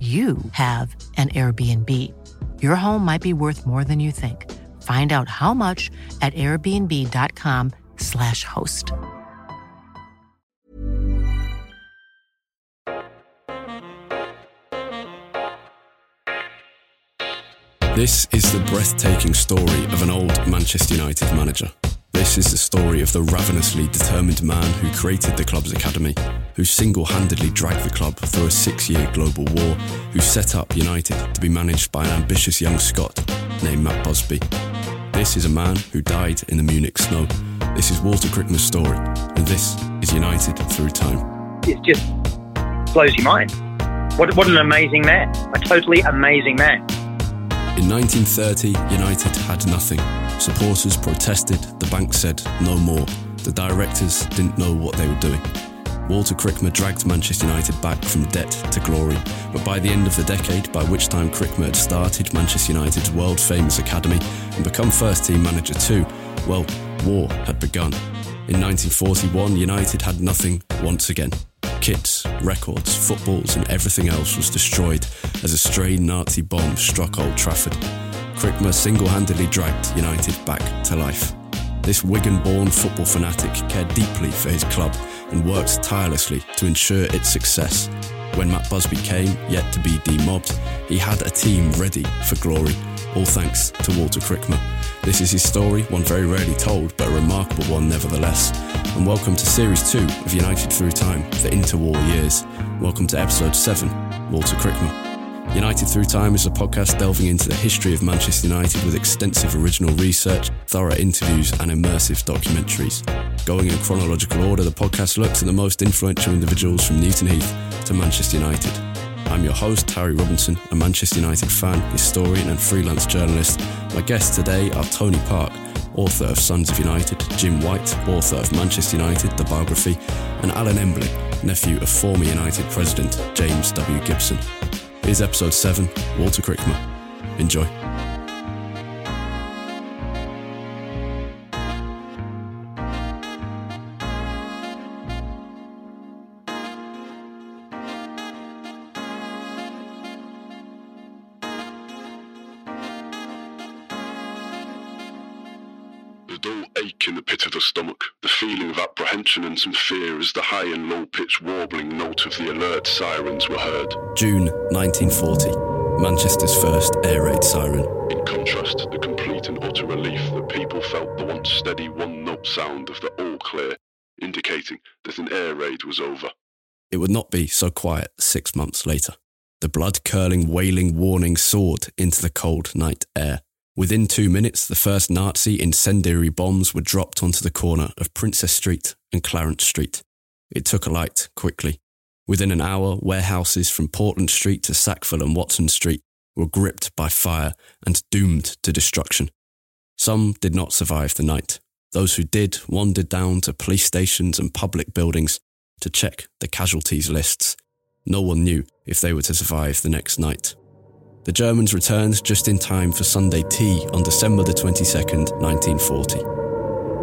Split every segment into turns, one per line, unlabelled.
you have an Airbnb. Your home might be worth more than you think. Find out how much at airbnb.com/slash host.
This is the breathtaking story of an old Manchester United manager. This is the story of the ravenously determined man who created the club's academy, who single handedly dragged the club through a six year global war, who set up United to be managed by an ambitious young Scot named Matt Busby. This is a man who died in the Munich snow. This is Walter Crickmer's story, and this is United Through Time.
It just blows your mind. What, what an amazing man. A totally amazing man.
In 1930, United had nothing. Supporters protested, the bank said no more. The directors didn't know what they were doing. Walter Crickmer dragged Manchester United back from debt to glory, but by the end of the decade, by which time Crickmer had started Manchester United's world famous academy and become first team manager too, well, war had begun. In 1941, United had nothing once again. Kits, records, footballs, and everything else was destroyed as a stray Nazi bomb struck Old Trafford. Crickmer single handedly dragged United back to life. This Wigan born football fanatic cared deeply for his club and worked tirelessly to ensure its success. When Matt Busby came, yet to be demobbed, he had a team ready for glory, all thanks to Walter Crickmer. This is his story, one very rarely told, but a remarkable one nevertheless. And welcome to Series 2 of United Through Time, the interwar years. Welcome to Episode 7, Walter Crickmer. United Through Time is a podcast delving into the history of Manchester United with extensive original research, thorough interviews, and immersive documentaries. Going in chronological order, the podcast looks at the most influential individuals from Newton Heath to Manchester United. I'm your host, Harry Robinson, a Manchester United fan, historian, and freelance journalist. My guests today are Tony Park, author of Sons of United, Jim White, author of Manchester United, the biography, and Alan Embley, nephew of former United president James W. Gibson. Here's episode 7 Walter Crickmer. Enjoy.
Apprehension and some fear as the high and low pitched warbling note of the alert sirens were heard.
June 1940. Manchester's first air raid siren.
In contrast, the complete and utter relief that people felt the once steady one note sound of the all clear, indicating that an air raid was over.
It would not be so quiet six months later. The blood curdling, wailing warning soared into the cold night air. Within two minutes, the first Nazi incendiary bombs were dropped onto the corner of Princess Street and Clarence Street. It took alight quickly. Within an hour, warehouses from Portland Street to Sackville and Watson Street were gripped by fire and doomed to destruction. Some did not survive the night. Those who did wandered down to police stations and public buildings to check the casualties lists. No one knew if they were to survive the next night. The Germans returned just in time for Sunday tea on December the 22nd, 1940.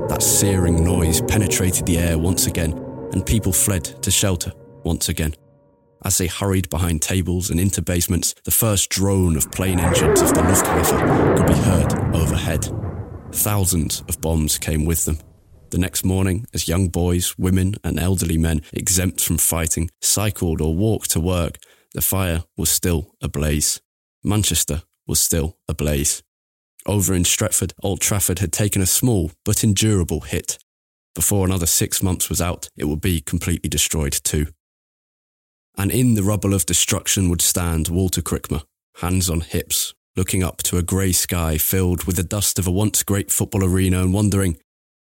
That searing noise penetrated the air once again, and people fled to shelter once again. As they hurried behind tables and into basements, the first drone of plane engines of the Luftwaffe could be heard overhead. Thousands of bombs came with them. The next morning, as young boys, women, and elderly men exempt from fighting cycled or walked to work,
the fire was still ablaze. Manchester was still ablaze. Over in Stretford, Old Trafford had taken a small but endurable hit. Before another six months was out, it would be completely destroyed too. And in the rubble of destruction would stand Walter Crickmer, hands on hips, looking up to a grey sky filled with the dust of a once great football arena and wondering,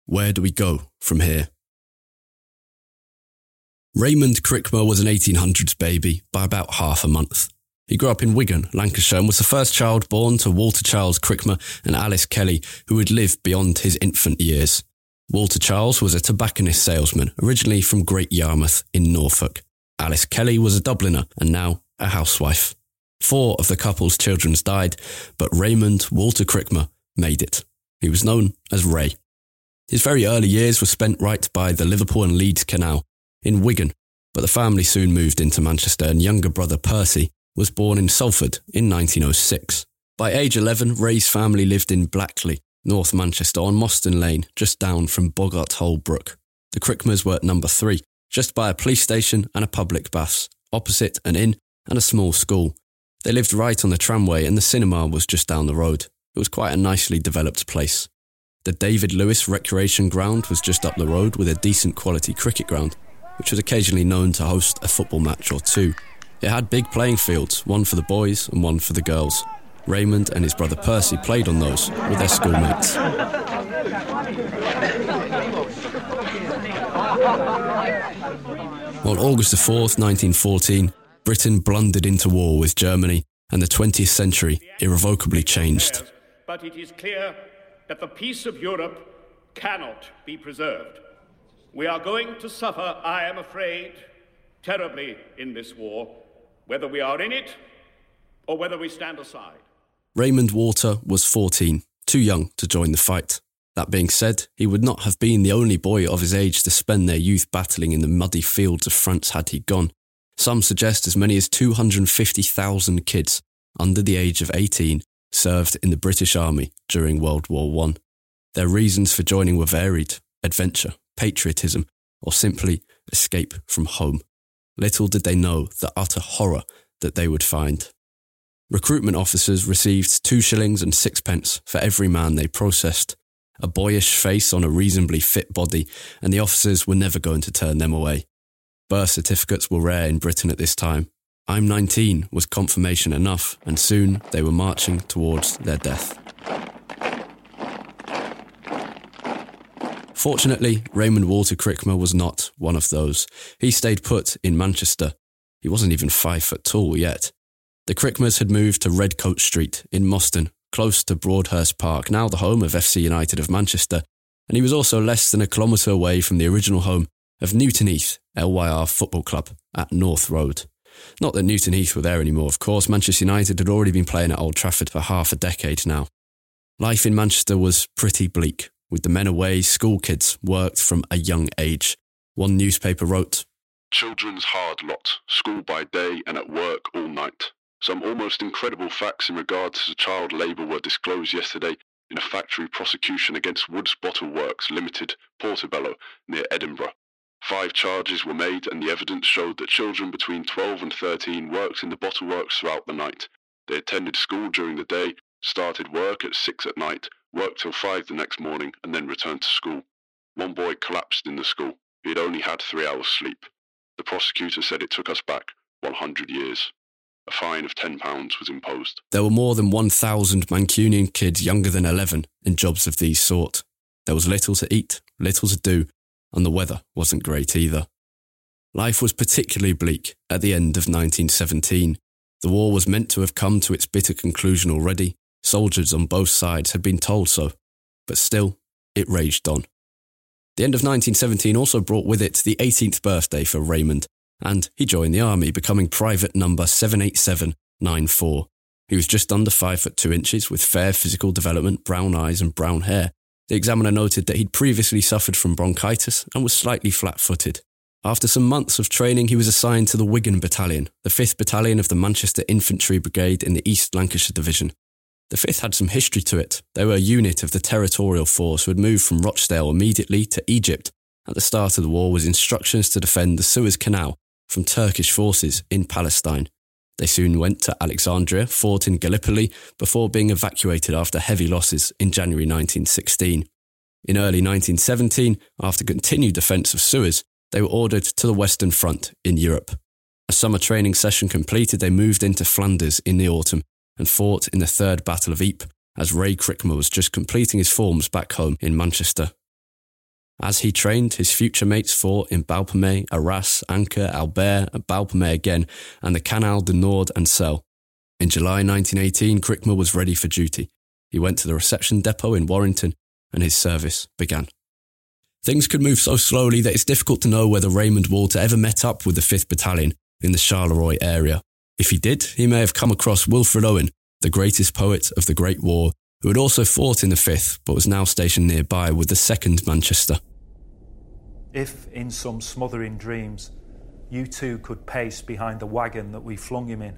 where do we go from here? Raymond Crickmer was an 1800s baby by about half a month. He grew up in Wigan, Lancashire, and was the first child born to Walter Charles Crickmer and Alice Kelly, who would live beyond his infant years. Walter Charles was a tobacconist salesman, originally from Great Yarmouth in Norfolk. Alice Kelly was a Dubliner and now a housewife. Four of the couple's children died, but Raymond Walter Crickmer made it. He was known as Ray. His very early years were spent right by the Liverpool and Leeds Canal in Wigan, but the family soon moved into Manchester and younger brother Percy was born in Salford in 1906. By age 11, Ray's family lived in Blackley, North Manchester on Moston Lane, just down from Boggart Hole Brook. The Crickmers were at number three, just by a police station and a public baths, opposite an inn and a small school. They lived right on the tramway and the cinema was just down the road. It was quite a nicely developed place. The David Lewis Recreation Ground was just up the road with a decent quality cricket ground, which was occasionally known to host a football match or two. It had big playing fields, one for the boys and one for the girls. Raymond and his brother Percy played on those with their schoolmates. On August 4th, 1914, Britain blundered into war with Germany and the 20th century irrevocably changed.
But it is clear that the peace of Europe cannot be preserved. We are going to suffer, I am afraid, terribly in this war, whether we are in it or whether we stand aside.
Raymond Walter was 14, too young to join the fight. That being said, he would not have been the only boy of his age to spend their youth battling in the muddy fields of France had he gone. Some suggest as many as 250,000 kids under the age of 18 served in the British Army during World War I. Their reasons for joining were varied adventure, patriotism, or simply escape from home. Little did they know the utter horror that they would find. Recruitment officers received two shillings and sixpence for every man they processed, a boyish face on a reasonably fit body, and the officers were never going to turn them away. Birth certificates were rare in Britain at this time, I'm 19 was confirmation enough, and soon they were marching towards their death. Fortunately, Raymond Walter Crickmer was not one of those. He stayed put in Manchester. He wasn't even five foot tall yet. The Crickmers had moved to Redcoat Street in Moston, close to Broadhurst Park, now the home of FC United of Manchester, and he was also less than a kilometre away from the original home of Newton Heath LYR Football Club at North Road. Not that Newton Heath were there anymore, of course. Manchester United had already been playing at Old Trafford for half a decade now. Life in Manchester was pretty bleak. With the men away, school kids worked from a young age. One newspaper wrote
Children's hard lot, school by day and at work all night. Some almost incredible facts in regard to child labour were disclosed yesterday in a factory prosecution against Woods Bottle Works Limited, Portobello, near Edinburgh. Five charges were made, and the evidence showed that children between 12 and 13 worked in the bottle works throughout the night. They attended school during the day, started work at 6 at night, worked till 5 the next morning, and then returned to school. One boy collapsed in the school. He had only had three hours' sleep. The prosecutor said it took us back 100 years. A fine of £10 was imposed.
There were more than 1,000 Mancunian kids younger than 11 in jobs of these sort. There was little to eat, little to do, and the weather wasn't great either. Life was particularly bleak at the end of 1917. The war was meant to have come to its bitter conclusion already. Soldiers on both sides had been told so, but still, it raged on. The end of 1917 also brought with it the 18th birthday for Raymond, and he joined the army, becoming private number 78794. He was just under 5 foot 2 inches with fair physical development, brown eyes, and brown hair. The examiner noted that he'd previously suffered from bronchitis and was slightly flat footed. After some months of training, he was assigned to the Wigan Battalion, the 5th Battalion of the Manchester Infantry Brigade in the East Lancashire Division. The 5th had some history to it. They were a unit of the territorial force who had moved from Rochdale immediately to Egypt at the start of the war with instructions to defend the Suez Canal from Turkish forces in Palestine. They soon went to Alexandria, fought in Gallipoli, before being evacuated after heavy losses in January 1916. In early 1917, after continued defence of Suez, they were ordered to the Western Front in Europe. A summer training session completed, they moved into Flanders in the autumn and fought in the Third Battle of Ypres as Ray Crickmer was just completing his forms back home in Manchester. As he trained, his future mates fought in Bapaume, Arras, Ancre, Albert, and Bapaume again, and the Canal du Nord and Celle. In July 1918, Crickmer was ready for duty. He went to the reception depot in Warrington and his service began. Things could move so slowly that it's difficult to know whether Raymond Walter ever met up with the 5th Battalion in the Charleroi area. If he did, he may have come across Wilfred Owen, the greatest poet of the Great War, who had also fought in the 5th but was now stationed nearby with the 2nd Manchester.
If, in some smothering dreams, you too could pace behind the wagon that we flung him in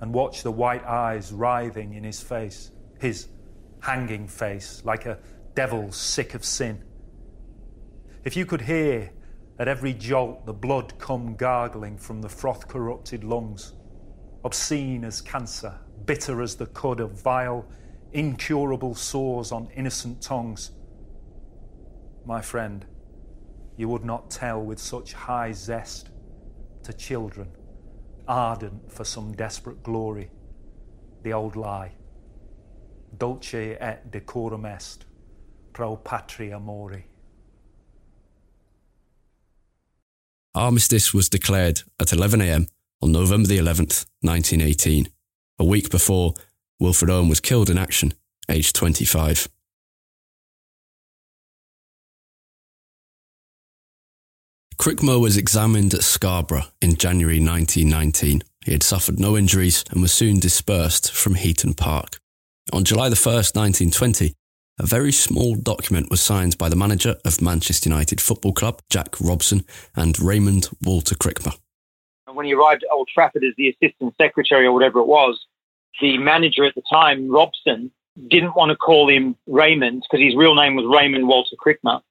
and watch the white eyes writhing in his face, his hanging face, like a devil sick of sin. If you could hear at every jolt the blood come gargling from the froth corrupted lungs, obscene as cancer, bitter as the cud of vile, incurable sores on innocent tongues, my friend, you would not tell with such high zest to children, ardent for some desperate glory, the old lie. Dulce et decorum est, pro patria mori.
Armistice was declared at 11am on November the 11th, 1918, a week before Wilfred Owen was killed in action, aged 25. Crickmer was examined at Scarborough in January 1919. He had suffered no injuries and was soon dispersed from Heaton Park. On July 1st, 1920, a very small document was signed by the manager of Manchester United Football Club, Jack Robson, and Raymond Walter Crickmer.
When he arrived at Old Trafford as the assistant secretary or whatever it was, the manager at the time, Robson, didn't want to call him Raymond because his real name was Raymond Walter Crickmer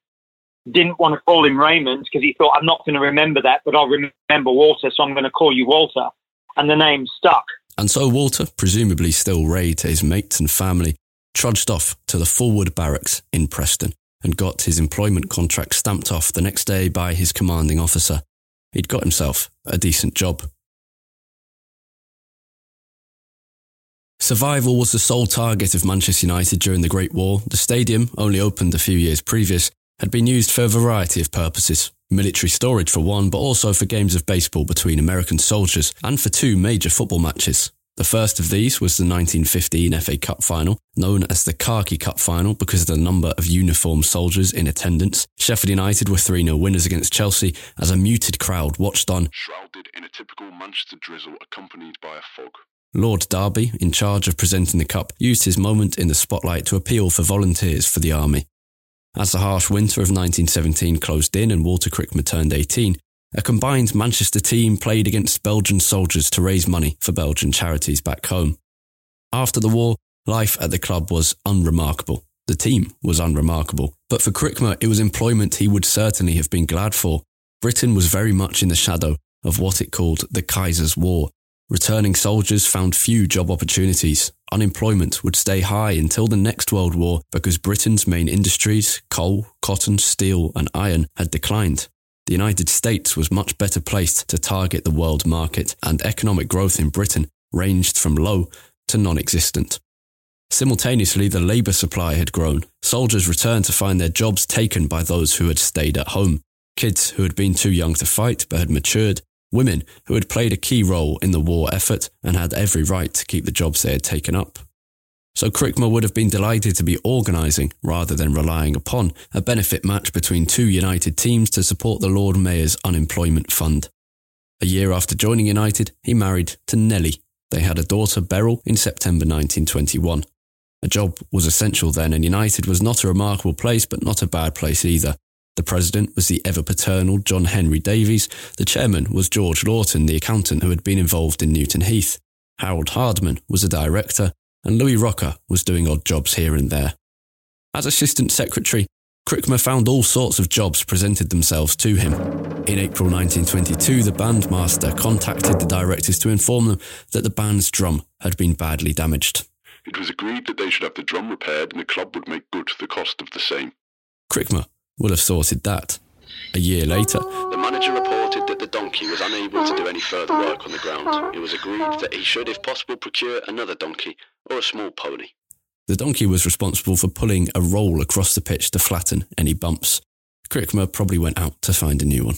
didn't want to call him Raymond because he thought, I'm not going to remember that, but I'll remember Walter, so I'm going to call you Walter. And the name stuck.
And so Walter, presumably still Ray to his mates and family, trudged off to the Fulwood Barracks in Preston and got his employment contract stamped off the next day by his commanding officer. He'd got himself a decent job. Survival was the sole target of Manchester United during the Great War. The stadium, only opened a few years previous, had been used for a variety of purposes. Military storage for one, but also for games of baseball between American soldiers and for two major football matches. The first of these was the 1915 FA Cup final, known as the Khaki Cup final because of the number of uniformed soldiers in attendance. Sheffield United were 3 0 winners against Chelsea as a muted crowd watched on,
shrouded in a typical Manchester drizzle accompanied by a fog.
Lord Derby, in charge of presenting the cup, used his moment in the spotlight to appeal for volunteers for the army. As the harsh winter of 1917 closed in and Walter Crickmer turned 18, a combined Manchester team played against Belgian soldiers to raise money for Belgian charities back home. After the war, life at the club was unremarkable. The team was unremarkable. But for Crickmer, it was employment he would certainly have been glad for. Britain was very much in the shadow of what it called the Kaiser's War. Returning soldiers found few job opportunities, unemployment would stay high until the next World War because Britain's main industries, coal, cotton, steel, and iron, had declined. The United States was much better placed to target the world market, and economic growth in Britain ranged from low to non existent. Simultaneously, the labour supply had grown. Soldiers returned to find their jobs taken by those who had stayed at home. Kids who had been too young to fight but had matured women who had played a key role in the war effort and had every right to keep the jobs they had taken up. So Crickmer would have been delighted to be organising, rather than relying upon, a benefit match between two United teams to support the Lord Mayor's unemployment fund. A year after joining United, he married to Nellie. They had a daughter, Beryl, in September 1921. A job was essential then, and United was not a remarkable place, but not a bad place either. The president was the ever paternal John Henry Davies. The chairman was George Lawton, the accountant who had been involved in Newton Heath. Harold Hardman was a director, and Louis Rocca was doing odd jobs here and there. As assistant secretary,
Crickmer found all sorts of jobs presented themselves to him. In April 1922, the bandmaster contacted the directors to inform them that the band's drum had been badly damaged.
It was agreed that they should have the drum repaired and the club would make good the cost of the same.
Crickmer would have sorted that. A year later,
The manager reported that the donkey was unable to do any further work on the ground. It was agreed that he should, if possible, procure another donkey or a small pony.
the donkey was responsible for pulling a roll across the pitch to flatten any bumps. Crickmer probably went out to find a new one.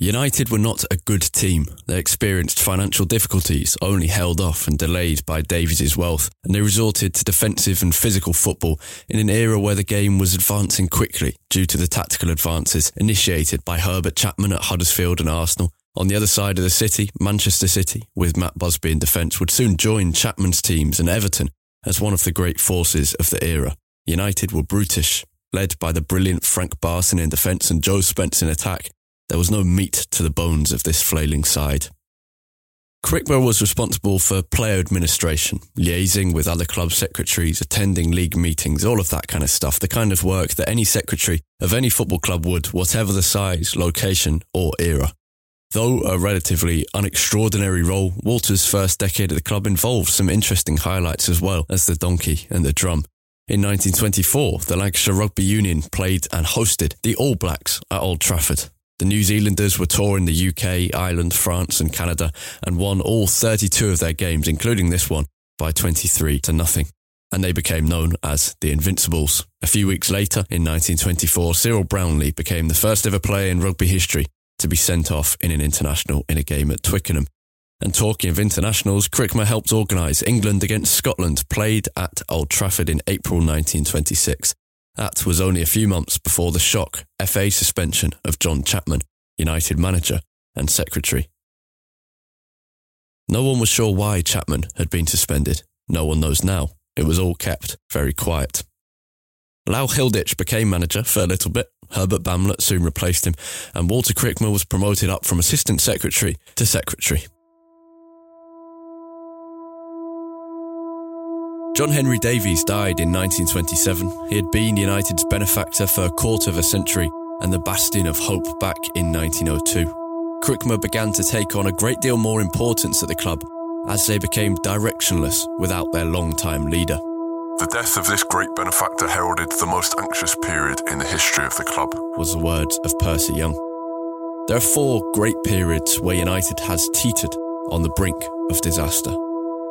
United were not a good team. They experienced financial difficulties, only held off and delayed by Davies' wealth, and they resorted to defensive and physical football in an era where the game was advancing quickly due to the tactical advances initiated by Herbert Chapman at Huddersfield and Arsenal. On the other side of the city, Manchester City, with Matt Busby in defence, would soon join Chapman's teams and Everton as one of the great forces of the era. United were brutish, led by the brilliant Frank Barson in defence and Joe Spence in attack. There was no meat to the bones of this flailing side. Crickmer was responsible for player administration, liaising with other club secretaries, attending league meetings, all of that kind of stuff, the kind of work that any secretary of any football club would, whatever the size, location, or era. Though a relatively unextraordinary role, Walter's first decade at the club involved some interesting highlights as well as the donkey and the drum. In 1924, the Lancashire Rugby Union played and hosted the All Blacks at Old Trafford. The New Zealanders were touring the UK, Ireland, France, and Canada and won all 32 of their games, including this one, by 23 to nothing. And they became known as the Invincibles. A few weeks later, in 1924, Cyril Brownlie became the first ever player in rugby history to be sent off in an international in a game at Twickenham. And talking of internationals, Crickmer helped organise England against Scotland, played at Old Trafford in April 1926. That was only a few months before the shock FA suspension of John Chapman, United manager and secretary. No one was sure why Chapman had been suspended. No one knows now. It was all kept very quiet. Lal Hilditch became manager for a little bit. Herbert Bamlett soon replaced him, and Walter Crickmer was promoted up from assistant secretary to secretary. John Henry Davies died in 1927. He had been United's benefactor for a quarter of a century and the bastion of hope back in 1902. Crickmer began to take on a great deal more importance at the club as they became directionless without their long-time leader.
The death of this great benefactor heralded the most anxious period in the history of the club.
was the words of Percy Young. There are four great periods where United has teetered on the brink of disaster.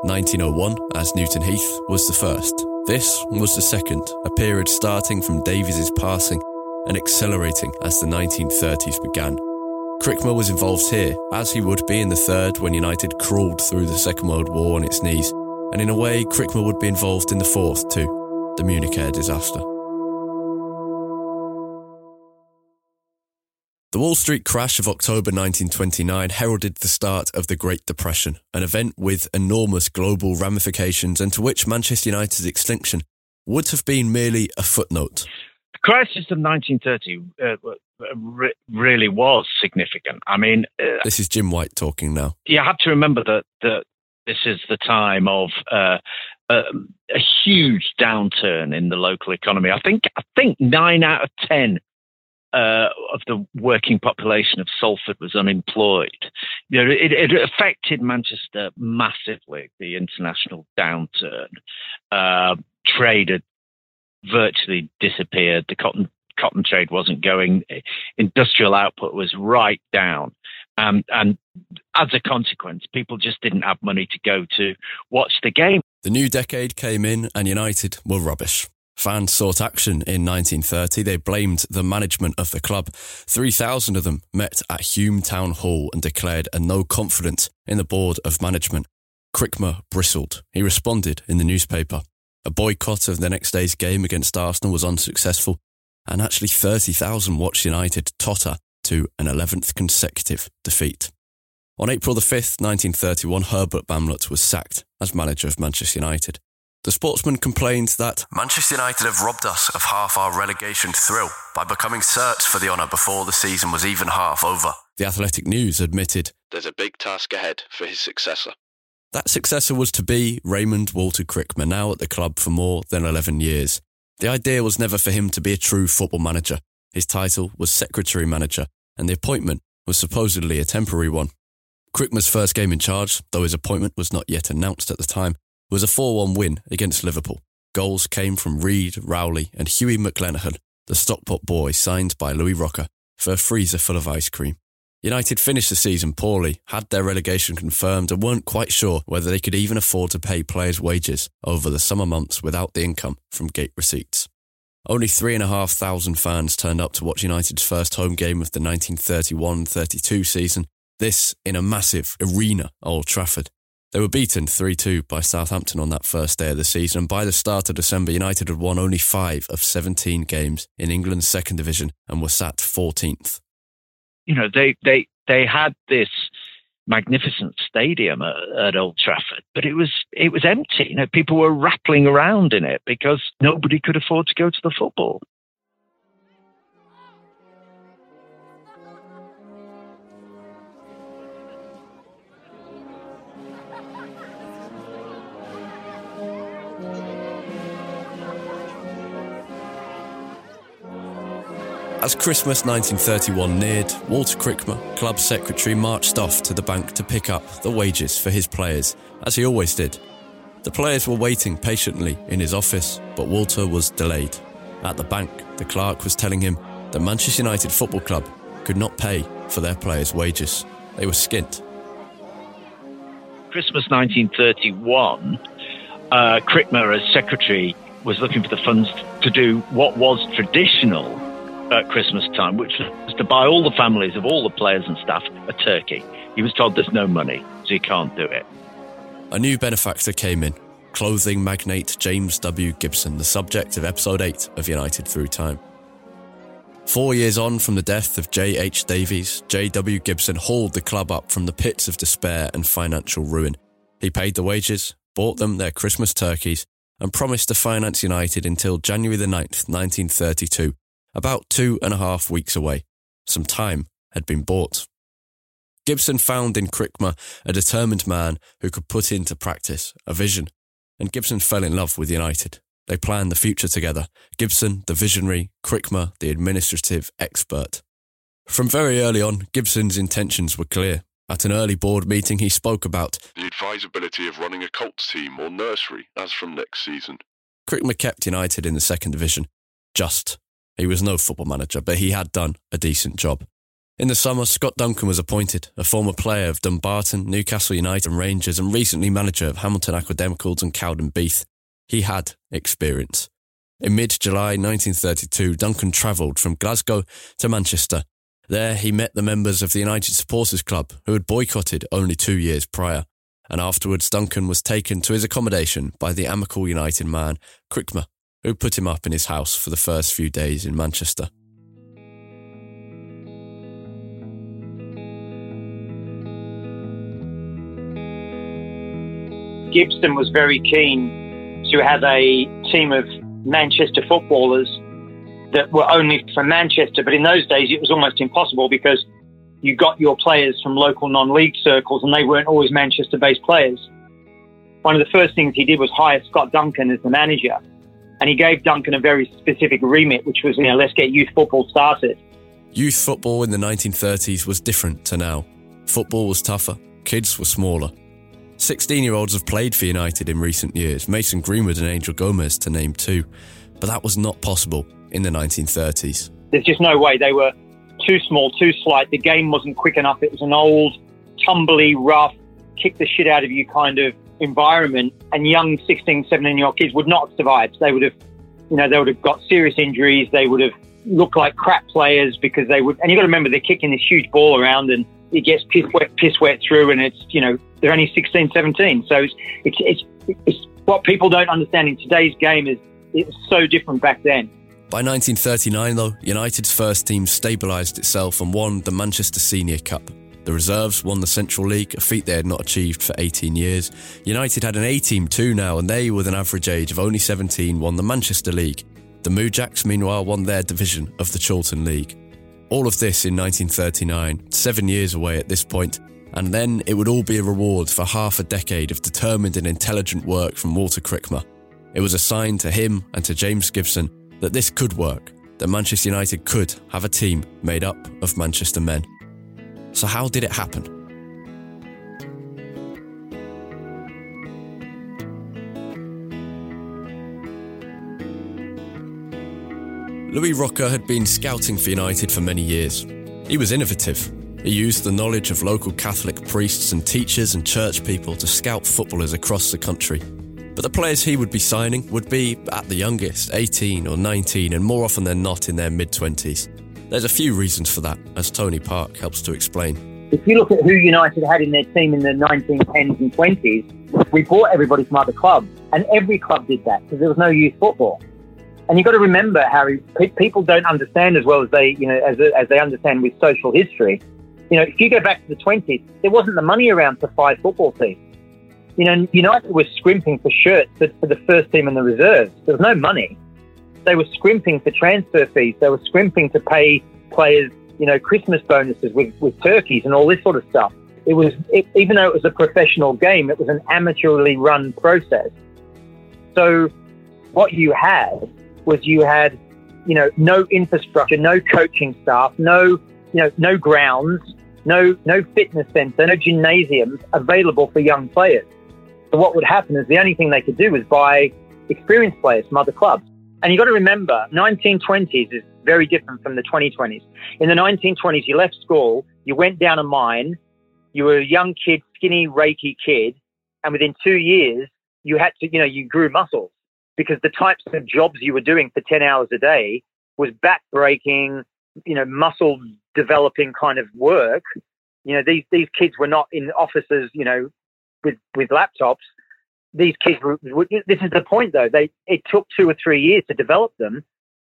1901, as Newton Heath, was the first. This was the second, a period starting from Davies' passing and accelerating as the 1930s began. Crickmer was involved here, as he would be in the third when United crawled through the Second World War on its knees, and in a way, Crickmer would be involved in the fourth too, the Munich air disaster. The Wall Street crash of October 1929 heralded the start of the Great Depression, an event with enormous global ramifications and to which Manchester United's extinction would have been merely a footnote.
The crisis of 1930 uh, re- really was significant. I mean, uh,
This is Jim White talking now.
you have to remember that that this is the time of uh, uh, a huge downturn in the local economy. I think I think nine out of ten uh, of the working population of Salford was unemployed. You know, it, it affected Manchester massively. The international downturn, uh, trade had virtually disappeared. The cotton cotton trade wasn't going. Industrial output was right down. Um, and as a consequence, people just didn't have money to go to watch the game.
The new decade came in and United were rubbish. Fans sought action in 1930. They blamed the management of the club. 3,000 of them met at Hulme Town Hall and declared a no confidence in the board of management. Crickmer bristled. He responded in the newspaper. A boycott of the next day's game against Arsenal was unsuccessful, and actually 30,000 watched United totter to an 11th consecutive defeat. On April the 5th, 1931, Herbert Bamlett was sacked as manager of Manchester United. The sportsman complained that
Manchester United have robbed us of half our relegation thrill by becoming searched for the honour before the season was even half over.
the Athletic News admitted
There's a big task ahead for his successor.
that successor was to be Raymond Walter Crickmer, now at the club for more than 11 years. The idea was never for him to be a true football manager. His title was secretary manager, and the appointment was supposedly a temporary one. Crickmer's first game in charge, though his appointment was not yet announced at the time, was a 4 1 win against Liverpool. Goals came from Reid, Rowley, and Hughie McLenahan, the Stockport boy signed by Louis Rocca for a freezer full of ice cream. United finished the season poorly, had their relegation confirmed, and weren't quite sure whether they could even afford to pay players' wages over the summer months without the income from gate receipts. Only 3,500 fans turned up to watch United's first home game of the 1931 32 season, this in a massive arena, Old Trafford. They were beaten 3 2 by Southampton on that first day of the season, and by the start of December, United had won only five of 17 games in England's second division and were sat 14th
you know, they they they had this magnificent stadium at, at, Old Trafford, but it was it was empty. You know, people were rattling around in it because nobody could afford to go to the football.
As Christmas 1931 neared, Walter Crickmer, club secretary, marched off to the bank to pick up the wages for his players, as he always did. The players were waiting patiently in his office, but Walter was delayed. At the bank, the clerk was telling him that Manchester United Football Club could not pay for their players' wages. They were skint.
Christmas 1931, uh, Crickmer, as secretary, was looking for the funds to do what was traditional at Christmas time, which was to buy all the families of all the players and staff a turkey. He was told there's no money, so he can't do it.
A new benefactor came in, clothing magnate James W. Gibson, the subject of episode 8 of United Through Time. Four years on from the death of J.H. Davies, J.W. Gibson hauled the club up from the pits of despair and financial ruin. He paid the wages, bought them their Christmas turkeys, and promised to finance United until January the 9th, 1932, about two and a half weeks away. Some time had been bought. Gibson found in Crickmer a determined man who could put into practice a vision, and Gibson fell in love with United. They planned the future together. Gibson, the visionary, Crickmer, the administrative expert. From very early on, Gibson's intentions were clear. At an early board meeting, he spoke about
the advisability of running a Colts team or nursery as from next season.
Crickmer kept United in the second division, just he was no football manager, but he had done a decent job. In the summer, Scott Duncan was appointed, a former player of Dumbarton, Newcastle United and Rangers, and recently manager of Hamilton Academicals and Cowdenbeath. He had experience. In mid July 1932, Duncan travelled from Glasgow to Manchester. There, he met the members of the United Supporters Club, who had boycotted only two years prior. And afterwards, Duncan was taken to his accommodation by the Amicable United man, Crickmer, who put him up in his house for the first few days in Manchester.
Gibson was very keen to have a team of Manchester footballers that were only from Manchester, but in those days it was almost impossible because you got your players from local non-league circles and they weren't always Manchester-based players. One of the first things he did was hire Scott Duncan as the manager and he gave Duncan a very specific remit, which was, you know, let's get youth football started.
Youth football in the 1930s was different to now. Football was tougher, kids were smaller. 16 year olds have played for United in recent years, Mason Greenwood and Angel Gomes to name two, but that was not possible in the 1930s.
There's just no way. They were too small, too slight. The game wasn't quick enough. It was an old, tumbly, rough, kick the shit out of you kind of environment, and young 16, 17 year old kids would not have survived. They would have, you know, they would have got serious injuries. They would have looked like crap players because they would. And you got to remember, they're kicking this huge ball around, and it gets piss wet, piss wet through, and it's you know they're only 16, 17. So it's it's it's, it's what people don't understand in today's game is it's so different back then.
By 1939, though, United's first team stabilised itself and won the Manchester Senior Cup. The reserves won the Central League, a feat they had not achieved for 18 years. United had an A team too now, and they, with an average age of only 17, won the Manchester League. The MUJACs, meanwhile, won their division of the Chorlton League. All of this in 1939, seven years away at this point, and then it would all be a reward for half a decade of determined and intelligent work from Walter Crickmer. It was a sign to him and to James Gibson that this could work, that Manchester United could have a team made up of Manchester men. So, how did it happen? Louis Rocca had been scouting for United for many years. He was innovative. He used the knowledge of local Catholic priests and teachers and church people to scout footballers across the country. But the players he would be signing would be, at the youngest, 18 or 19, and more often than not in their mid 20s. There's a few reasons for that, as Tony Park helps to explain.
If you look at who United had in their team in the 1910s and 20s, we bought everybody from other clubs, and every club did that because there was no youth football. And you've got to remember, Harry, people don't understand as well as they, you know, as, as they understand with social history. You know, if you go back to the 20s, there wasn't the money around for five football teams. You know, United was scrimping for shirts for, for the first team and the reserves. There was no money. They were scrimping for transfer fees. They were scrimping to pay players, you know, Christmas bonuses with, with turkeys and all this sort of stuff. It was, it, even though it was a professional game, it was an amateurly run process. So what you had was you had, you know, no infrastructure, no coaching staff, no, you know, no grounds, no, no fitness centre, no gymnasiums available for young players. So what would happen is the only thing they could do was buy experienced players from other clubs. And you've got to remember, 1920s is very different from the 2020s. In the 1920s, you left school, you went down a mine, you were a young kid, skinny, raky kid, and within two years, you had to, you know, you grew muscles because the types of jobs you were doing for 10 hours a day was back breaking, you know, muscle developing kind of work. You know, these, these kids were not in offices, you know, with with laptops. These kids were. This is the point, though. They it took two or three years to develop them,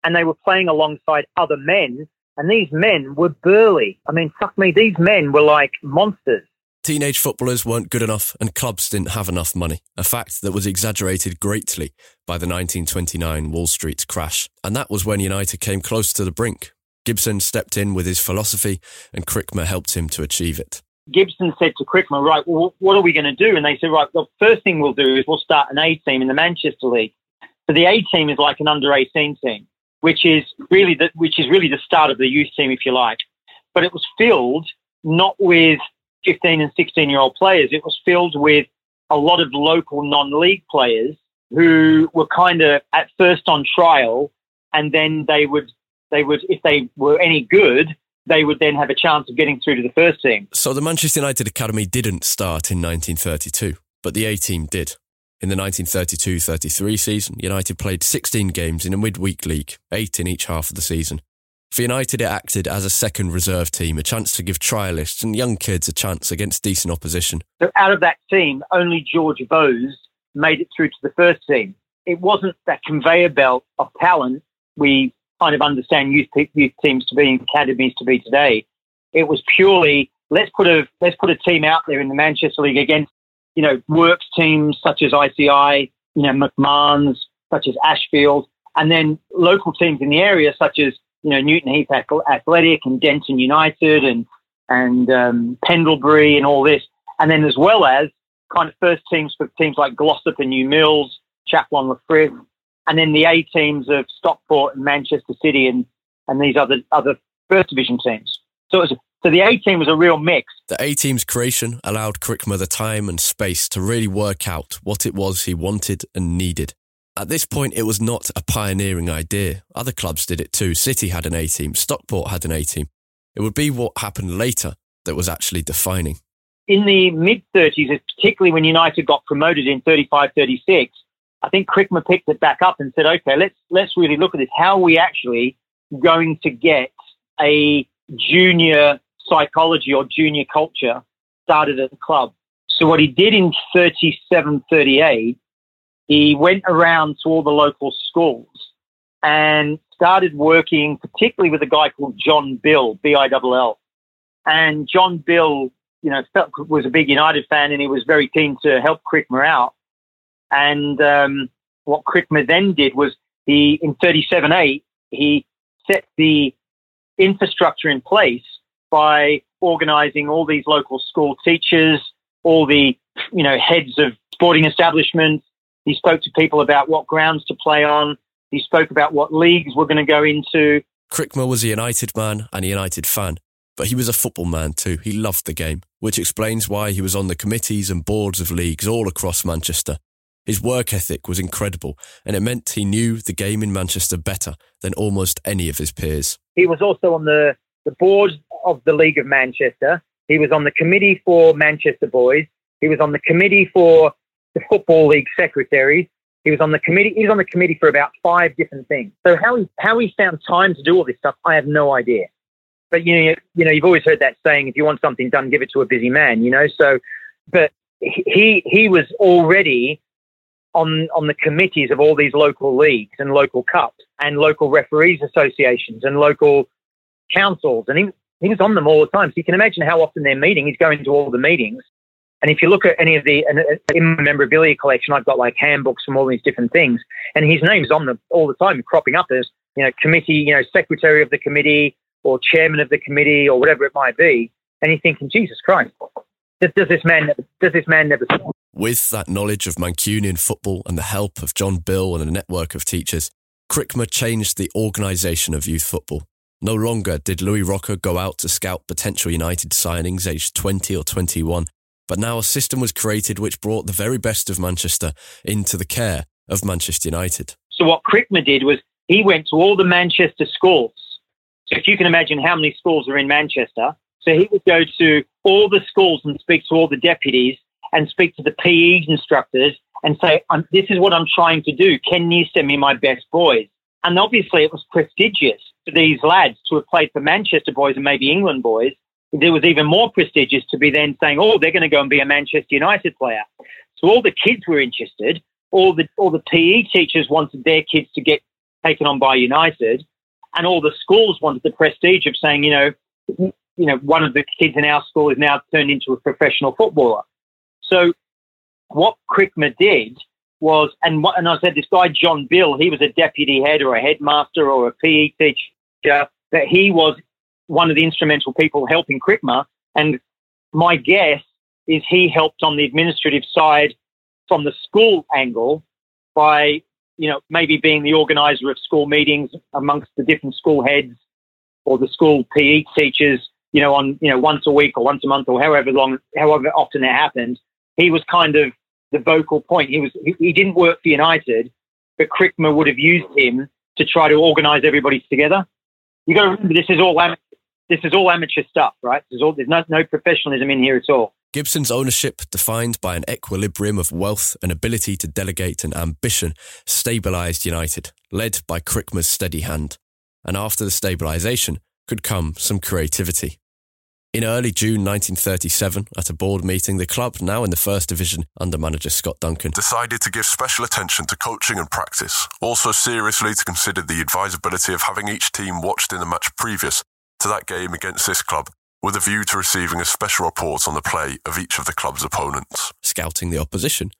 and they were playing alongside other men. And these men were burly. I mean, fuck me, these men were like monsters.
Teenage footballers weren't good enough and clubs didn't have enough money, a fact that was exaggerated greatly by the 1929 Wall Street crash. And that was when United came close to the brink. Gibson stepped in with his philosophy and Crickmer helped him to achieve it.
Gibson said to Crickmer, right, well, what are we going to do? And they said, right, the first thing we'll do is we'll start an A team in the Manchester League. So the A team is like an under 18 team, which is really the, which is really the start of the youth team, if you like. But it was filled not with 15 and 16 year old players. It was filled with a lot of local non-league players who were kind of at first on trial and then they would, they would, if they were any good, they would then have a chance of getting through to the first team.
So the Manchester United Academy didn't start in 1932, but the A team did. In the 1932 33 season, United played 16 games in a midweek league, eight in each half of the season. For United, it acted as a second reserve team, a chance to give trialists and young kids a chance against decent opposition.
So out of that team, only George Vose made it through to the first team. It wasn't that conveyor belt of talent we kind of understand youth, youth teams to be, in academies to be today. It was purely let's put a let's put a team out there in the Manchester League against you know works teams such as ICI, you know McMahon's, such as Ashfield, and then local teams in the area such as you know Newton Heath Athletic and Denton United and and um, Pendlebury and all this, and then as well as kind of first teams for teams like Glossop and New Mills, Chaplon Frith, and then the A teams of Stockport and Manchester City and, and these other other first division teams. So was, so the A team was a real mix.
The A team's creation allowed Crickmer the time and space to really work out what it was he wanted and needed. At this point, it was not a pioneering idea. Other clubs did it too. City had an A team, Stockport had an A team. It would be what happened later that was actually defining.
In the mid 30s, particularly when United got promoted in 35 36, I think Crickmer picked it back up and said, okay, let's let's really look at this. How are we actually going to get a junior psychology or junior culture started at the club? So what he did in 37, 38, he went around to all the local schools and started working particularly with a guy called John Bill, B-I-L-L. And John Bill, you know, was a big United fan and he was very keen to help Crickmer out. And um, what Crickmer then did was he, in 37A, he set the infrastructure in place by organizing all these local school teachers, all the, you know, heads of sporting establishments, He spoke to people about what grounds to play on. He spoke about what leagues we're going to go into.
Crickmer was a United man and a United fan, but he was a football man too. He loved the game, which explains why he was on the committees and boards of leagues all across Manchester. His work ethic was incredible, and it meant he knew the game in Manchester better than almost any of his peers.
He was also on the, the board of the League of Manchester. He was on the committee for Manchester Boys. He was on the committee for the Football League secretaries. He was on the committee. He was on the committee for about five different things. So how he how he found time to do all this stuff, I have no idea. But you know, you know, you've always heard that saying: if you want something done, give it to a busy man. You know, so but he he was already on on the committees of all these local leagues and local cups and local referees associations and local councils, and he he was on them all the time. So you can imagine how often they're meeting. He's going to all the meetings. And if you look at any of the, uh, in my memorabilia collection, I've got like handbooks from all these different things, and his name's on them all the time, cropping up as, you know, committee, you know, secretary of the committee or chairman of the committee or whatever it might be. And you're thinking, Jesus Christ, does, does this man, does this man never stop?
With that knowledge of Mancunian football and the help of John Bill and a network of teachers, Crickmer changed the organisation of youth football. No longer did Louis Rocca go out to scout potential United signings aged 20 or 21, but now a system was created which brought the very best of Manchester into the care of Manchester United.
So what Crickmer did was he went to all the Manchester schools. So if you can imagine how many schools are in Manchester, so he would go to all the schools and speak to all the deputies and speak to the PE instructors and say, "This is what I'm trying to do. Can you send me my best boys?" And obviously, it was prestigious for these lads to have played for Manchester boys and maybe England boys it was even more prestigious to be then saying, oh, they're going to go and be a Manchester United player. So all the kids were interested. All the all the PE teachers wanted their kids to get taken on by United, and all the schools wanted the prestige of saying, you know, you know, one of the kids in our school is now turned into a professional footballer. So what Crickmer did was, and what, and I said this guy John Bill, he was a deputy head or a headmaster or a PE teacher. That he was one of the instrumental people helping Crickmer. And my guess is he helped on the administrative side from the school angle by, you know, maybe being the organizer of school meetings amongst the different school heads or the school PE teachers, you know, on, you know, once a week or once a month or however long, however often it happened. He was kind of the vocal point. He was, he, he didn't work for United, but Crickmer would have used him to try to organize everybody together. You got to remember, this is all amateur this is all amateur stuff, right? There's, all, there's no, no professionalism in here at all.
Gibson's ownership, defined by an equilibrium of wealth and ability to delegate and ambition, stabilised United, led by Crickmer's steady hand. And after the stabilisation could come some creativity. In early June 1937, at a board meeting, the club, now in the First Division under manager Scott Duncan,
decided to give special attention to coaching and practice, also seriously to consider the advisability of having each team watched in the match previous to that game against this club with a view to receiving a special report on the play of each of the club's opponents.
Scouting the opposition.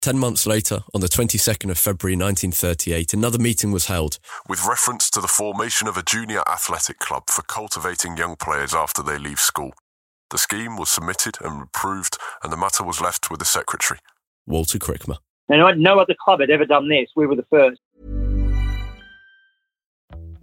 Ten months later, on the 22nd of February 1938, another meeting was held.
With reference to the formation of a junior athletic club for cultivating young players after they leave school. The scheme was submitted and approved, and the matter was left with the secretary.
Walter Crickmer.
No other club had ever done this. We were the first.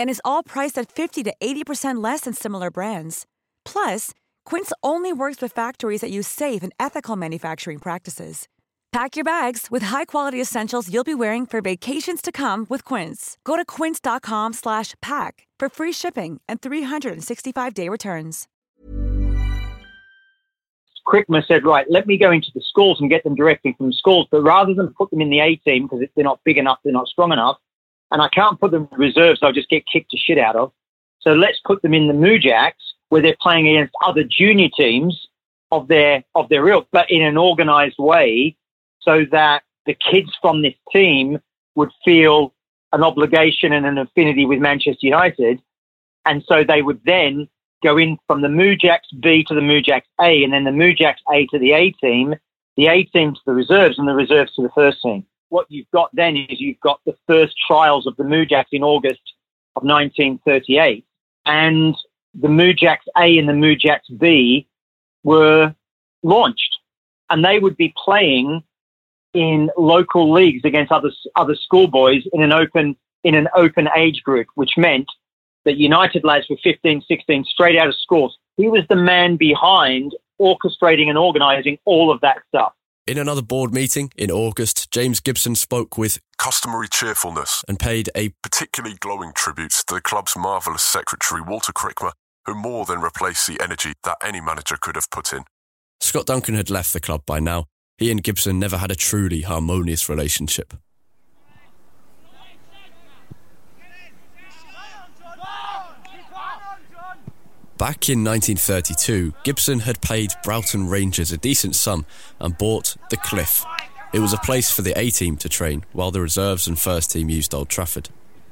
and is all priced at 50 to 80% less than similar brands. Plus, Quince only works with factories that use safe and ethical manufacturing practices. Pack your bags with high-quality essentials you'll be wearing for vacations to come with Quince. Go to quince.com slash pack for free shipping and 365-day returns.
Crickmer said, right, let me go into the schools and get them directly from schools. But rather than put them in the A team because if they're not big enough, they're not strong enough, and I can't put them in reserves, I'll just get kicked to shit out of. So let's put them in the MUJACs where they're playing against other junior teams of their of their ilk, but in an organized way so that the kids from this team would feel an obligation and an affinity with Manchester United. And so they would then go in from the MUJACs B to the MUJACs A, and then the MUJACs A to the A team, the A team to the reserves, and the reserves to the first team. What you've got then is you've got the first trials of the MUJACs in August of 1938, and the MUJACs A and the MUJACs B were launched, and they would be playing in local leagues against other other schoolboys in an open in an open age group, which meant that United lads were 15, 16, straight out of schools. He was the man behind orchestrating and organising all of that stuff.
In another board meeting in August, James Gibson spoke with
customary cheerfulness
and paid a
particularly glowing tribute to the club's marvellous secretary, Walter Crickmer, who more than replaced the energy that any manager could have put in.
Scott Duncan had left the club by now, he and Gibson never had a truly harmonious relationship. Back in 1932, Gibson had paid Broughton Rangers a decent sum and bought The Cliff. It was a place for the A team to train while the reserves and first team used Old Trafford.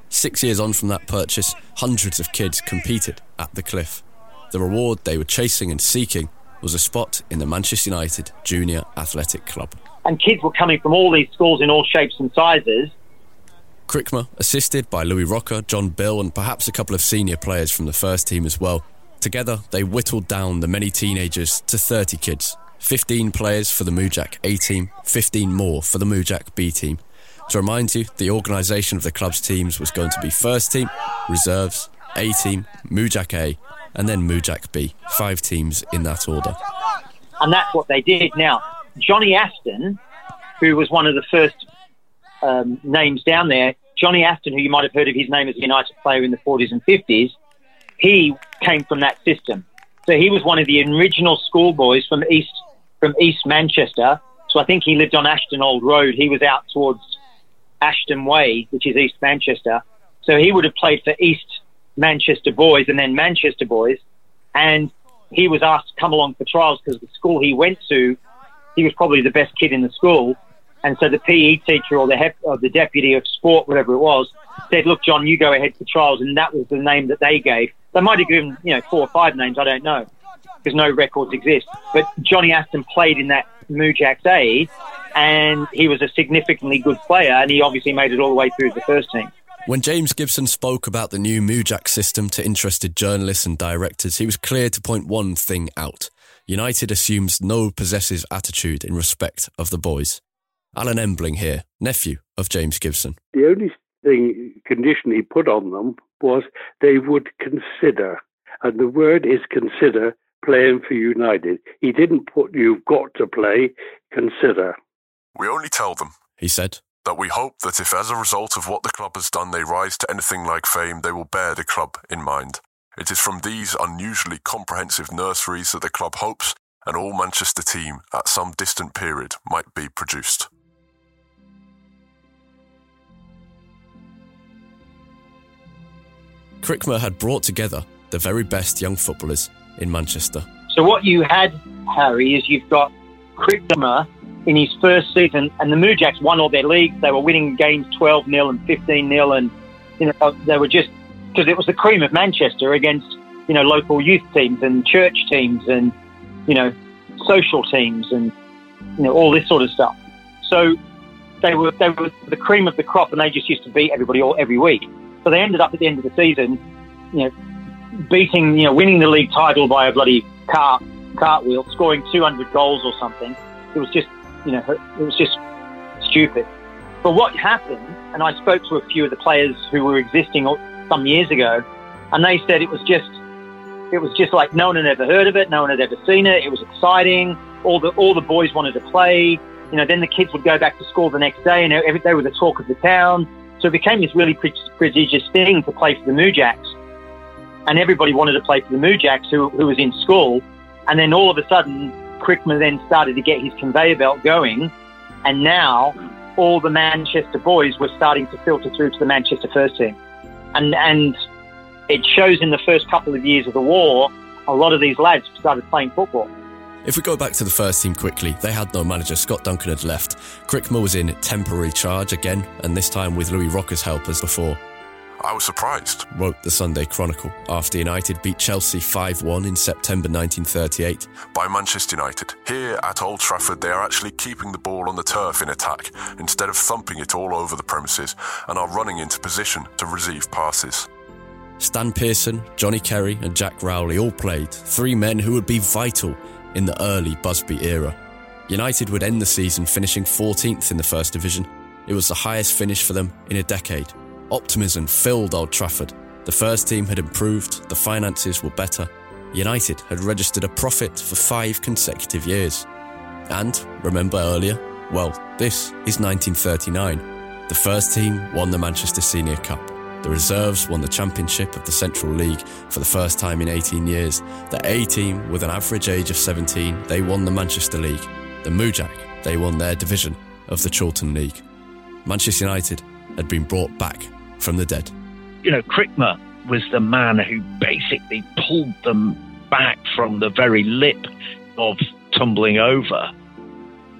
Six years on from that purchase, hundreds of kids competed at The Cliff. The reward they were chasing and seeking was a spot in the Manchester United Junior Athletic Club.
And kids were coming from all these schools in all shapes and sizes.
Crickmer, assisted by Louis Rocca, John Bill, and perhaps a couple of senior players from the first team as well. Together, they whittled down the many teenagers to 30 kids. 15 players for the MUJAC A team, 15 more for the MUJAC B team. To remind you, the organisation of the club's teams was going to be first team, reserves, A team, MUJAC A, and then MUJAC B. Five teams in that order.
And that's what they did. Now, Johnny Aston, who was one of the first um, names down there, Johnny Aston, who you might have heard of his name as a United player in the 40s and 50s, he came from that system. So he was one of the original schoolboys from East from East Manchester. So I think he lived on Ashton Old Road. He was out towards Ashton Way, which is East Manchester. So he would have played for East Manchester boys and then Manchester boys. And he was asked to come along for trials because the school he went to, he was probably the best kid in the school. And so the PE teacher or the, hep, or the deputy of sport, whatever it was, said, look, John, you go ahead for trials. And that was the name that they gave. They might have given, you know, four or five names. I don't know because no records exist. But Johnny Aston played in that MUJACs A and he was a significantly good player and he obviously made it all the way through the first team.
When James Gibson spoke about the new MUJAC system to interested journalists and directors, he was clear to point one thing out. United assumes no possessive attitude in respect of the boys. Alan Embling here, nephew of James Gibson.
The only thing, condition he put on them was they would consider, and the word is consider, playing for United. He didn't put you've got to play, consider.
We only tell them,
he said,
that we hope that if as a result of what the club has done they rise to anything like fame, they will bear the club in mind. It is from these unusually comprehensive nurseries that the club hopes an all Manchester team at some distant period might be produced.
Crickmer had brought together the very best young footballers in Manchester.
So what you had, Harry, is you've got Crickmer in his first season, and the MUJACs won all their leagues. They were winning games 12 0 and 15 0, and you know they were just because it was the cream of Manchester against you know local youth teams and church teams and you know social teams and you know all this sort of stuff. So they were they were the cream of the crop, and they just used to beat everybody all every week. So they ended up at the end of the season, you know, beating you know winning the league title by a bloody cart cartwheel, scoring 200 goals or something. It was just you know, it was just stupid. But what happened, and I spoke to a few of the players who were existing some years ago, and they said it was just, it was just like no one had ever heard of it, no one had ever seen it. It was exciting. All the all the boys wanted to play. You know, then the kids would go back to school the next day and every, they were the talk of the town. So it became this really pre- prestigious thing to play for the MUJACs. And everybody wanted to play for the MUJACs who, who was in school. And then all of a sudden, Crickmer then started to get his conveyor belt going. And now all the Manchester boys were starting to filter through to the Manchester first team. And, and it shows in the first couple of years of the war, a lot of these lads started playing football.
If we go back to the first team quickly, they had no manager. Scott Duncan had left. Crickmer was in temporary charge again, and this time with Louis Rocca's help as before.
I was surprised,
wrote the Sunday Chronicle, after United beat Chelsea 5 1 in September 1938.
By Manchester United. Here at Old Trafford, they are actually keeping the ball on the turf in attack instead of thumping it all over the premises and are running into position to receive passes.
Stan Pearson, Johnny Carey, and Jack Rowley all played, three men who would be vital in the early Busby era. United would end the season finishing 14th in the First Division. It was the highest finish for them in a decade. Optimism filled Old Trafford. The first team had improved, the finances were better. United had registered a profit for five consecutive years. And, remember earlier, well, this is 1939. The first team won the Manchester Senior Cup. The reserves won the championship of the Central League for the first time in 18 years. The A team, with an average age of 17, they won the Manchester League. The MUJAC, they won their division of the Chorlton League. Manchester United had been brought back from the dead.
You know, Crickmer was the man who basically pulled them back from the very lip of tumbling over.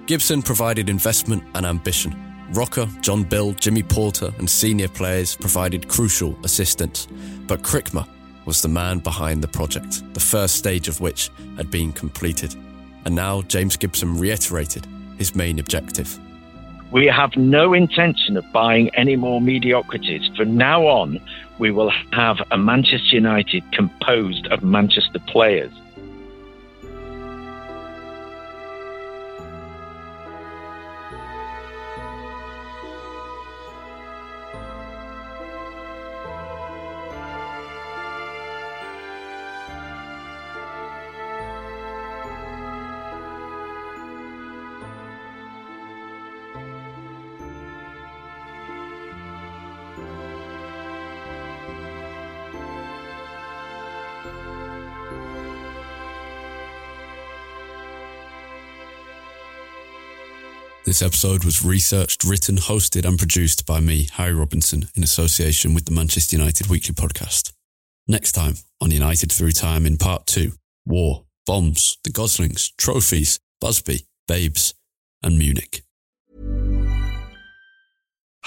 Gibson provided investment and ambition. Rocca, John Bill, Jimmy Porter, and senior players provided crucial assistance, but Crickmer was the man behind the project, the first stage of which had been completed. And now James Gibson reiterated his main objective.
We have no intention of buying any more mediocrities. From now on, we will have a Manchester United composed of Manchester players.
This episode was researched, written, hosted, and produced by me, Harry Robinson, in association with the Manchester United Weekly Podcast. Next time on United Through Time in Part 2 War, Bombs, the Goslings, Trophies, Busby, Babes, and Munich.